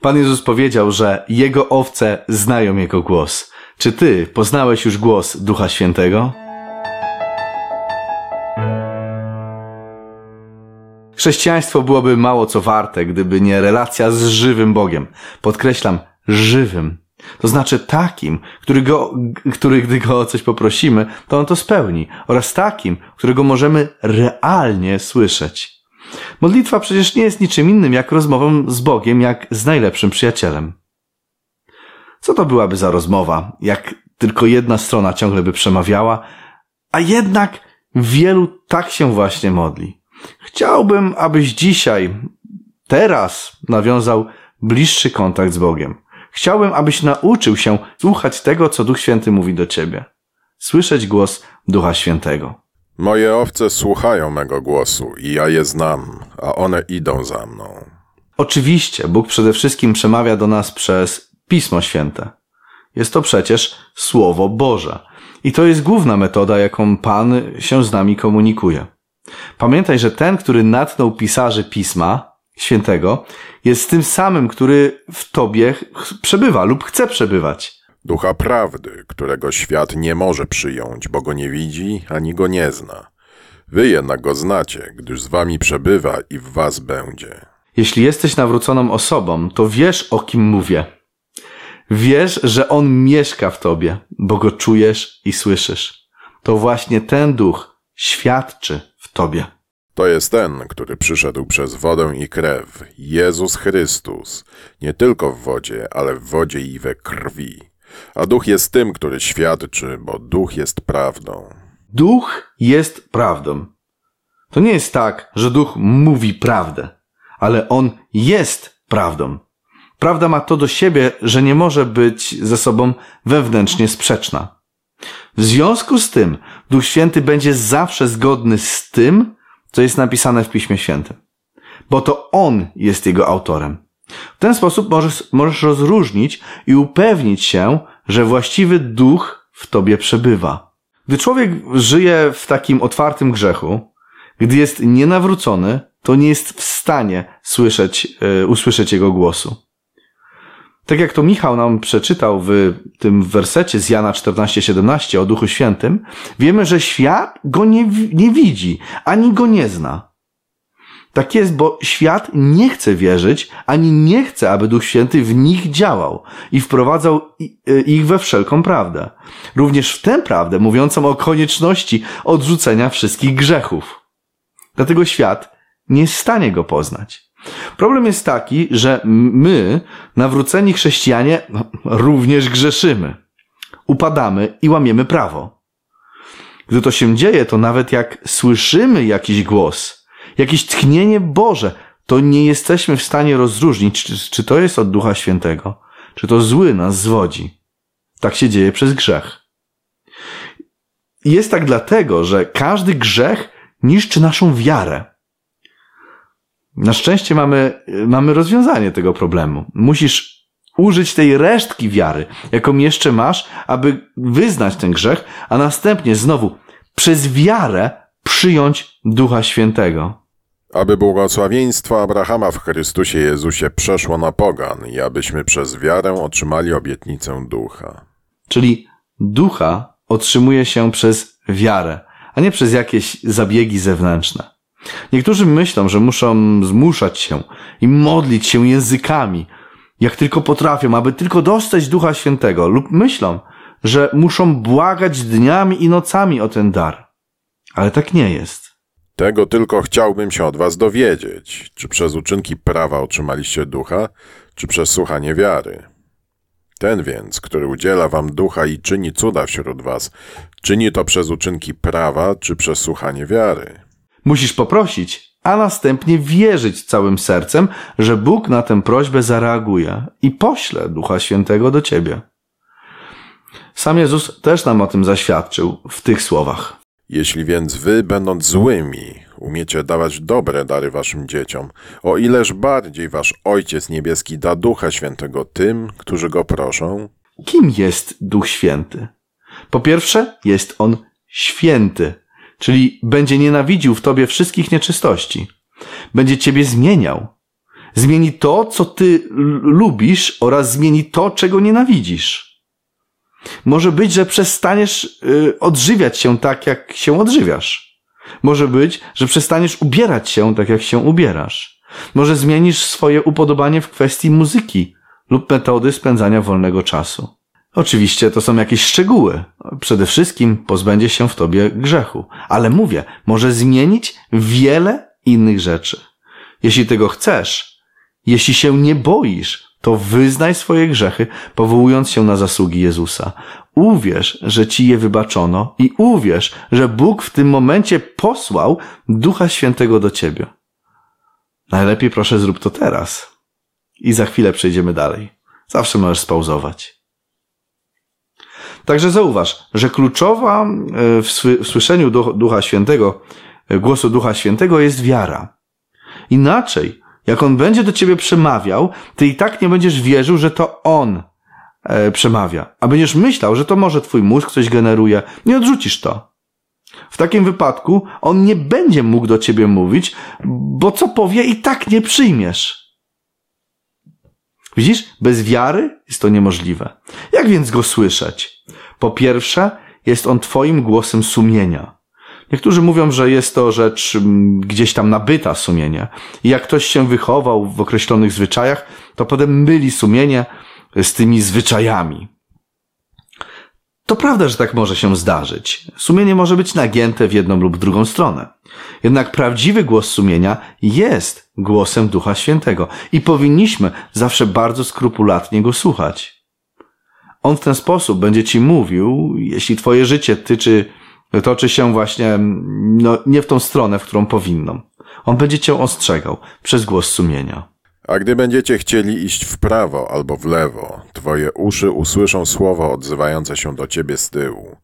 Pan Jezus powiedział, że Jego owce znają Jego głos. Czy Ty poznałeś już głos Ducha Świętego? Chrześcijaństwo byłoby mało co warte, gdyby nie relacja z żywym Bogiem. Podkreślam, żywym. To znaczy takim, który, go, który gdy go o coś poprosimy, to on to spełni. Oraz takim, którego możemy realnie słyszeć. Modlitwa przecież nie jest niczym innym jak rozmową z Bogiem, jak z najlepszym przyjacielem. Co to byłaby za rozmowa, jak tylko jedna strona ciągle by przemawiała, a jednak wielu tak się właśnie modli. Chciałbym, abyś dzisiaj, teraz nawiązał bliższy kontakt z Bogiem. Chciałbym, abyś nauczył się słuchać tego, co Duch Święty mówi do ciebie. Słyszeć głos Ducha Świętego. Moje owce słuchają mego głosu i ja je znam, a one idą za mną. Oczywiście, Bóg przede wszystkim przemawia do nas przez Pismo Święte. Jest to przecież Słowo Boże. I to jest główna metoda, jaką Pan się z nami komunikuje. Pamiętaj, że ten, który natnął pisarzy Pisma Świętego, jest tym samym, który w Tobie przebywa lub chce przebywać. Ducha prawdy, którego świat nie może przyjąć, bo go nie widzi ani go nie zna. Wy jednak go znacie, gdyż z wami przebywa i w was będzie. Jeśli jesteś nawróconą osobą, to wiesz o kim mówię. Wiesz, że on mieszka w tobie, bo go czujesz i słyszysz. To właśnie ten duch świadczy w tobie. To jest ten, który przyszedł przez wodę i krew, Jezus Chrystus, nie tylko w wodzie, ale w wodzie i we krwi. A duch jest tym, który świadczy, bo duch jest prawdą. Duch jest prawdą. To nie jest tak, że duch mówi prawdę, ale on jest prawdą. Prawda ma to do siebie, że nie może być ze sobą wewnętrznie sprzeczna. W związku z tym Duch Święty będzie zawsze zgodny z tym, co jest napisane w Piśmie Świętym. Bo to On jest jego autorem. W ten sposób możesz, możesz rozróżnić i upewnić się, że właściwy duch w tobie przebywa. Gdy człowiek żyje w takim otwartym grzechu, gdy jest nienawrócony, to nie jest w stanie słyszeć, yy, usłyszeć jego głosu. Tak jak to Michał nam przeczytał w tym wersecie z Jana 14:17 o Duchu Świętym, wiemy, że świat go nie, nie widzi, ani go nie zna. Tak jest, bo świat nie chce wierzyć, ani nie chce, aby Duch Święty w nich działał i wprowadzał e, ich we wszelką prawdę. Również w tę prawdę mówiącą o konieczności odrzucenia wszystkich grzechów. Dlatego świat nie jest w stanie go poznać. Problem jest taki, że my, nawróceni chrześcijanie, również grzeszymy. Upadamy i łamiemy prawo. Gdy to się dzieje, to nawet jak słyszymy jakiś głos, jakieś tchnienie Boże, to nie jesteśmy w stanie rozróżnić, czy, czy to jest od Ducha Świętego, czy to zły nas zwodzi. Tak się dzieje przez grzech. Jest tak dlatego, że każdy grzech niszczy naszą wiarę. Na szczęście mamy, mamy rozwiązanie tego problemu. Musisz użyć tej resztki wiary, jaką jeszcze masz, aby wyznać ten grzech, a następnie znowu przez wiarę przyjąć Ducha Świętego. Aby błogosławieństwo Abrahama w Chrystusie Jezusie przeszło na pogan i abyśmy przez wiarę otrzymali obietnicę Ducha. Czyli Ducha otrzymuje się przez wiarę, a nie przez jakieś zabiegi zewnętrzne. Niektórzy myślą, że muszą zmuszać się i modlić się językami, jak tylko potrafią, aby tylko dostać Ducha Świętego, lub myślą, że muszą błagać dniami i nocami o ten dar. Ale tak nie jest. Tego tylko chciałbym się od was dowiedzieć. Czy przez uczynki prawa otrzymaliście ducha, czy przez słuchanie wiary? Ten więc, który udziela wam ducha i czyni cuda wśród was, czyni to przez uczynki prawa, czy przez słuchanie wiary? Musisz poprosić, a następnie wierzyć całym sercem, że Bóg na tę prośbę zareaguje i pośle Ducha Świętego do ciebie. Sam Jezus też nam o tym zaświadczył w tych słowach. Jeśli więc wy, będąc złymi, umiecie dawać dobre dary waszym dzieciom, o ileż bardziej wasz Ojciec Niebieski da Ducha Świętego tym, którzy go proszą? Kim jest Duch Święty? Po pierwsze, jest on święty, czyli będzie nienawidził w tobie wszystkich nieczystości. Będzie ciebie zmieniał. Zmieni to, co ty lubisz oraz zmieni to, czego nienawidzisz. Może być, że przestaniesz y, odżywiać się tak, jak się odżywiasz. Może być, że przestaniesz ubierać się tak, jak się ubierasz. Może zmienisz swoje upodobanie w kwestii muzyki lub metody spędzania wolnego czasu. Oczywiście to są jakieś szczegóły. Przede wszystkim pozbędzie się w tobie grzechu. Ale mówię, może zmienić wiele innych rzeczy. Jeśli tego chcesz, jeśli się nie boisz, to wyznaj swoje grzechy, powołując się na zasługi Jezusa. Uwierz, że ci je wybaczono i uwierz, że Bóg w tym momencie posłał Ducha Świętego do ciebie. Najlepiej proszę zrób to teraz. I za chwilę przejdziemy dalej. Zawsze możesz spauzować. Także zauważ, że kluczowa e, w słyszeniu Ducha Świętego, e, głosu Ducha Świętego jest wiara. Inaczej, jak on będzie do ciebie przemawiał, ty i tak nie będziesz wierzył, że to on e, przemawia. A będziesz myślał, że to może twój mózg coś generuje. Nie odrzucisz to. W takim wypadku on nie będzie mógł do ciebie mówić, bo co powie i tak nie przyjmiesz. Widzisz? Bez wiary jest to niemożliwe. Jak więc go słyszeć? Po pierwsze, jest on twoim głosem sumienia. Niektórzy mówią, że jest to rzecz mm, gdzieś tam nabyta sumienie. I jak ktoś się wychował w określonych zwyczajach, to potem myli sumienie z tymi zwyczajami. To prawda, że tak może się zdarzyć. Sumienie może być nagięte w jedną lub drugą stronę. Jednak prawdziwy głos sumienia jest głosem Ducha Świętego i powinniśmy zawsze bardzo skrupulatnie go słuchać. On w ten sposób będzie ci mówił, jeśli twoje życie tyczy, toczy się właśnie no, nie w tą stronę, w którą powinno. On będzie cię ostrzegał przez głos sumienia. A gdy będziecie chcieli iść w prawo albo w lewo, twoje uszy usłyszą słowo odzywające się do ciebie z tyłu.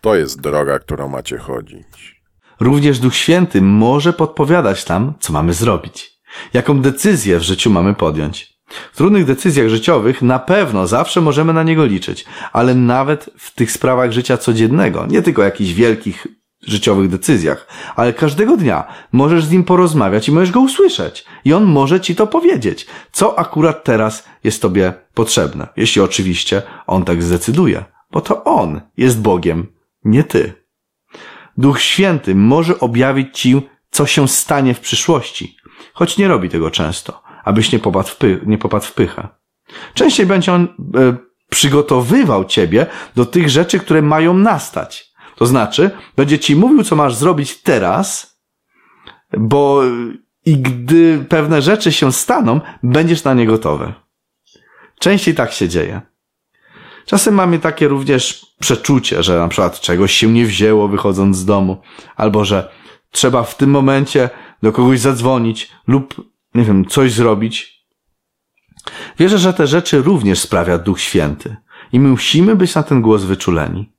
To jest droga, którą macie chodzić. Również Duch Święty może podpowiadać tam, co mamy zrobić. Jaką decyzję w życiu mamy podjąć. W trudnych decyzjach życiowych na pewno zawsze możemy na niego liczyć, ale nawet w tych sprawach życia codziennego, nie tylko jakichś wielkich życiowych decyzjach, ale każdego dnia możesz z nim porozmawiać i możesz go usłyszeć. I on może ci to powiedzieć, co akurat teraz jest tobie potrzebne. Jeśli oczywiście on tak zdecyduje, bo to on jest Bogiem, nie ty. Duch Święty może objawić ci, co się stanie w przyszłości, choć nie robi tego często, abyś nie popadł w, pych, nie popadł w pychę. Częściej będzie on e, przygotowywał ciebie do tych rzeczy, które mają nastać to znaczy, będzie ci mówił, co masz zrobić teraz, bo i gdy pewne rzeczy się staną, będziesz na nie gotowy. Częściej tak się dzieje. Czasem mamy takie również przeczucie, że na przykład czegoś się nie wzięło wychodząc z domu, albo że trzeba w tym momencie do kogoś zadzwonić lub, nie wiem, coś zrobić. Wierzę, że te rzeczy również sprawia Duch Święty i my musimy być na ten głos wyczuleni.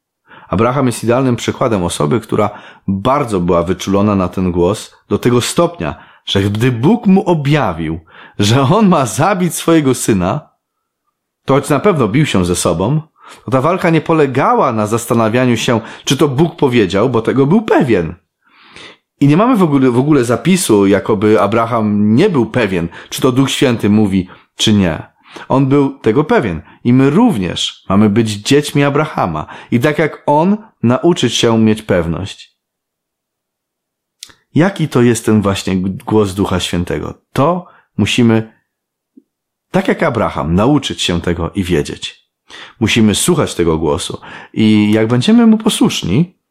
Abraham jest idealnym przykładem osoby, która bardzo była wyczulona na ten głos do tego stopnia, że gdy Bóg mu objawił, że on ma zabić swojego syna, to choć na pewno bił się ze sobą, to ta walka nie polegała na zastanawianiu się, czy to Bóg powiedział, bo tego był pewien. I nie mamy w ogóle, w ogóle zapisu, jakoby Abraham nie był pewien, czy to Duch Święty mówi, czy nie. On był tego pewien. I my również mamy być dziećmi Abrahama. I tak jak on, nauczyć się mieć pewność. Jaki to jest ten właśnie głos Ducha Świętego? To musimy, tak jak Abraham, nauczyć się tego i wiedzieć. Musimy słuchać tego głosu. I jak będziemy mu posłuszni,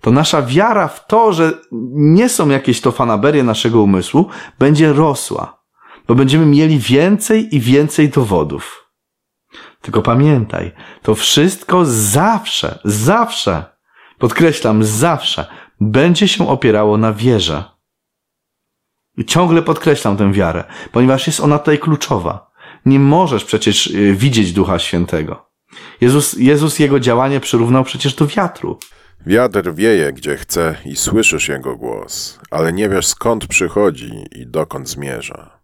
to nasza wiara w to, że nie są jakieś to fanaberie naszego umysłu, będzie rosła bo będziemy mieli więcej i więcej dowodów. Tylko pamiętaj, to wszystko zawsze, zawsze, podkreślam, zawsze będzie się opierało na wierze. I ciągle podkreślam tę wiarę, ponieważ jest ona tutaj kluczowa. Nie możesz przecież y, widzieć Ducha Świętego. Jezus, Jezus jego działanie przyrównał przecież do wiatru. Wiatr wieje gdzie chce i słyszysz jego głos, ale nie wiesz skąd przychodzi i dokąd zmierza.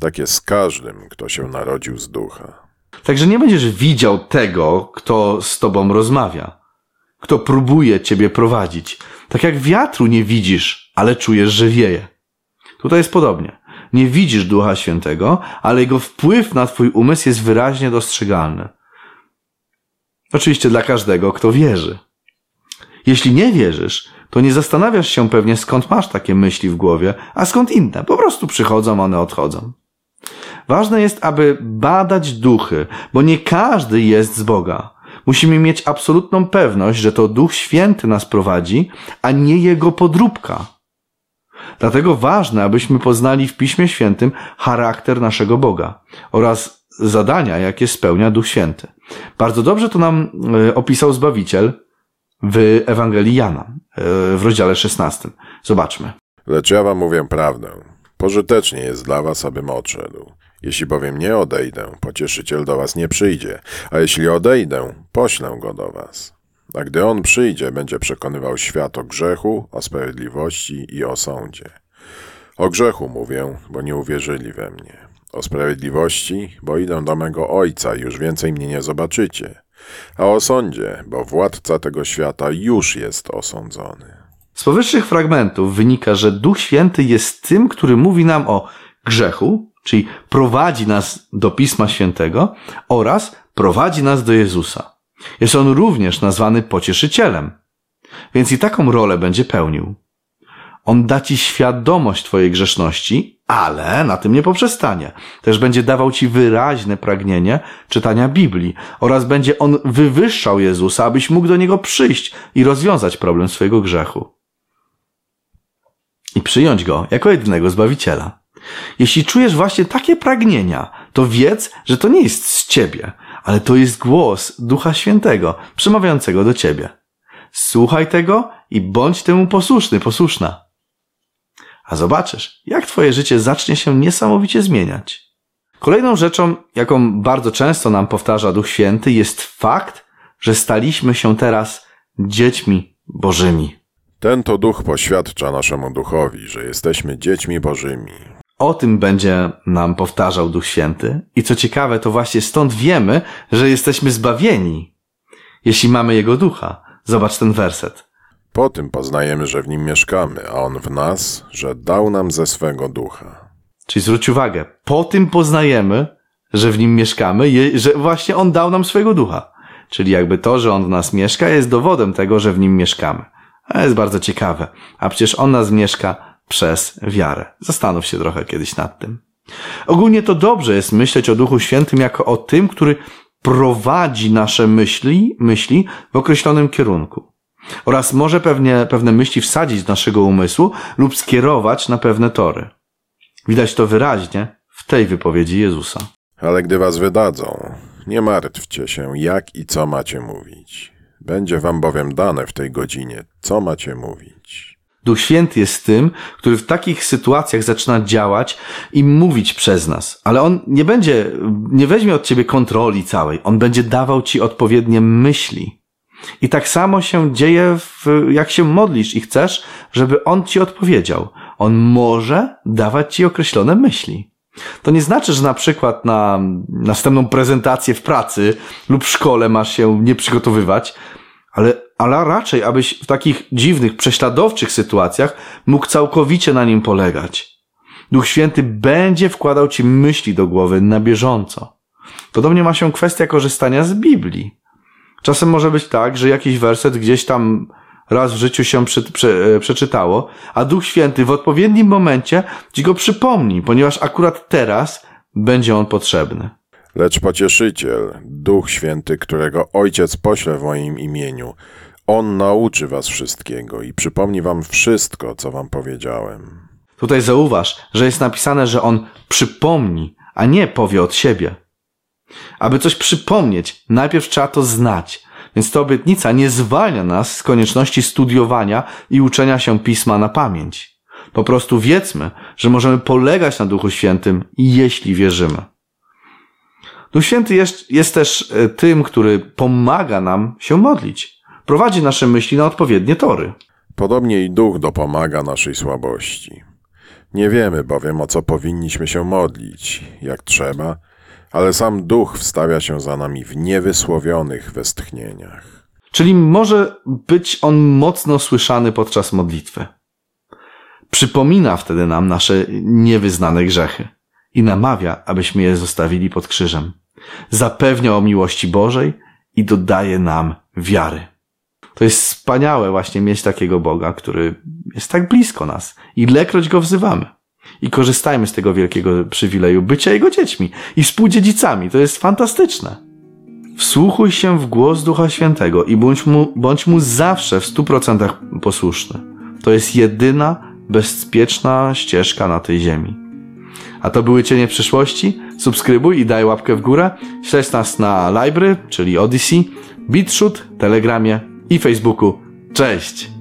Tak jest z każdym, kto się narodził z ducha. Także nie będziesz widział tego, kto z tobą rozmawia, kto próbuje ciebie prowadzić. Tak jak wiatru nie widzisz, ale czujesz, że wieje. Tutaj jest podobnie. nie widzisz Ducha Świętego, ale jego wpływ na twój umysł jest wyraźnie dostrzegalny. Oczywiście dla każdego, kto wierzy. Jeśli nie wierzysz, to nie zastanawiasz się pewnie skąd masz takie myśli w głowie, a skąd inne. Po prostu przychodzą, one odchodzą. Ważne jest, aby badać duchy, bo nie każdy jest z Boga. Musimy mieć absolutną pewność, że to Duch Święty nas prowadzi, a nie Jego podróbka. Dlatego ważne, abyśmy poznali w Piśmie Świętym charakter naszego Boga oraz zadania, jakie spełnia Duch Święty. Bardzo dobrze to nam e, opisał Zbawiciel w Ewangelii Jana, e, w rozdziale 16. Zobaczmy. Lecz ja wam mówię prawdę. Pożytecznie jest dla was, abym odszedł. Jeśli bowiem nie odejdę, pocieszyciel do was nie przyjdzie, a jeśli odejdę, poślę go do was. A gdy on przyjdzie, będzie przekonywał świat o grzechu, o sprawiedliwości i o sądzie. O grzechu mówię, bo nie uwierzyli we mnie. O sprawiedliwości, bo idę do mego ojca już więcej mnie nie zobaczycie. A o sądzie, bo władca tego świata już jest osądzony. Z powyższych fragmentów wynika, że Duch Święty jest tym, który mówi nam o grzechu, czyli prowadzi nas do Pisma Świętego oraz prowadzi nas do Jezusa. Jest on również nazwany pocieszycielem, więc i taką rolę będzie pełnił. On da ci świadomość twojej grzeszności, ale na tym nie poprzestanie. Też będzie dawał ci wyraźne pragnienie czytania Biblii oraz będzie on wywyższał Jezusa, abyś mógł do niego przyjść i rozwiązać problem swojego grzechu. I przyjąć go jako jedynego zbawiciela. Jeśli czujesz właśnie takie pragnienia, to wiedz, że to nie jest z ciebie, ale to jest głos Ducha Świętego przemawiającego do ciebie. Słuchaj tego i bądź temu posłuszny, posłuszna. A zobaczysz, jak twoje życie zacznie się niesamowicie zmieniać. Kolejną rzeczą, jaką bardzo często nam powtarza Duch Święty, jest fakt, że staliśmy się teraz dziećmi Bożymi. Ten to duch poświadcza naszemu duchowi, że jesteśmy dziećmi Bożymi. O tym będzie nam powtarzał Duch Święty. I co ciekawe, to właśnie stąd wiemy, że jesteśmy zbawieni, jeśli mamy Jego ducha. Zobacz ten werset. Po tym poznajemy, że w nim mieszkamy, a on w nas, że dał nam ze swego ducha. Czyli zwróć uwagę, po tym poznajemy, że w nim mieszkamy, że właśnie on dał nam swojego ducha. Czyli jakby to, że on w nas mieszka, jest dowodem tego, że w nim mieszkamy. To jest bardzo ciekawe. A przecież on nas mieszka przez wiarę. Zastanów się trochę kiedyś nad tym. Ogólnie to dobrze jest myśleć o Duchu Świętym jako o tym, który prowadzi nasze myśli, myśli w określonym kierunku. Oraz może pewnie, pewne myśli wsadzić z naszego umysłu lub skierować na pewne tory. Widać to wyraźnie w tej wypowiedzi Jezusa. Ale gdy was wydadzą, nie martwcie się, jak i co macie mówić. Będzie wam bowiem dane w tej godzinie, co macie mówić. Duch Święty jest tym, który w takich sytuacjach zaczyna działać i mówić przez nas. Ale on nie będzie, nie weźmie od ciebie kontroli całej. On będzie dawał ci odpowiednie myśli. I tak samo się dzieje, w, jak się modlisz i chcesz, żeby on ci odpowiedział. On może dawać ci określone myśli. To nie znaczy, że na przykład na następną prezentację w pracy lub w szkole masz się nie przygotowywać, ale, ale raczej, abyś w takich dziwnych, prześladowczych sytuacjach mógł całkowicie na nim polegać. Duch Święty będzie wkładał ci myśli do głowy na bieżąco. Podobnie ma się kwestia korzystania z Biblii. Czasem może być tak, że jakiś werset gdzieś tam raz w życiu się prze, prze, e, przeczytało, a Duch Święty w odpowiednim momencie ci go przypomni, ponieważ akurat teraz będzie on potrzebny. Lecz pocieszyciel, Duch Święty, którego Ojciec pośle w moim imieniu, On nauczy was wszystkiego i przypomni wam wszystko, co wam powiedziałem. Tutaj zauważ, że jest napisane, że On przypomni, a nie powie od siebie. Aby coś przypomnieć, najpierw trzeba to znać. Więc ta obietnica nie zwalnia nas z konieczności studiowania i uczenia się pisma na pamięć. Po prostu wiedzmy, że możemy polegać na Duchu Świętym, jeśli wierzymy. Duch Święty jest, jest też e, tym, który pomaga nam się modlić. Prowadzi nasze myśli na odpowiednie tory. Podobnie i Duch dopomaga naszej słabości. Nie wiemy bowiem, o co powinniśmy się modlić, jak trzeba, ale sam Duch wstawia się za nami w niewysłowionych westchnieniach. Czyli może być on mocno słyszany podczas modlitwy. Przypomina wtedy nam nasze niewyznane grzechy i namawia, abyśmy je zostawili pod krzyżem. Zapewnia o miłości Bożej i dodaje nam wiary. To jest wspaniałe właśnie mieć takiego Boga, który jest tak blisko nas. Ilekroć go wzywamy. I korzystajmy z tego wielkiego przywileju bycia Jego dziećmi i współdziedzicami. To jest fantastyczne. Wsłuchuj się w głos Ducha Świętego i bądź mu, bądź mu zawsze w stu procentach posłuszny. To jest jedyna bezpieczna ścieżka na tej ziemi. A to były Cienie Przyszłości. Subskrybuj i daj łapkę w górę. Śledź nas na Library, czyli Odyssey, BitShoot, Telegramie i Facebooku. Cześć!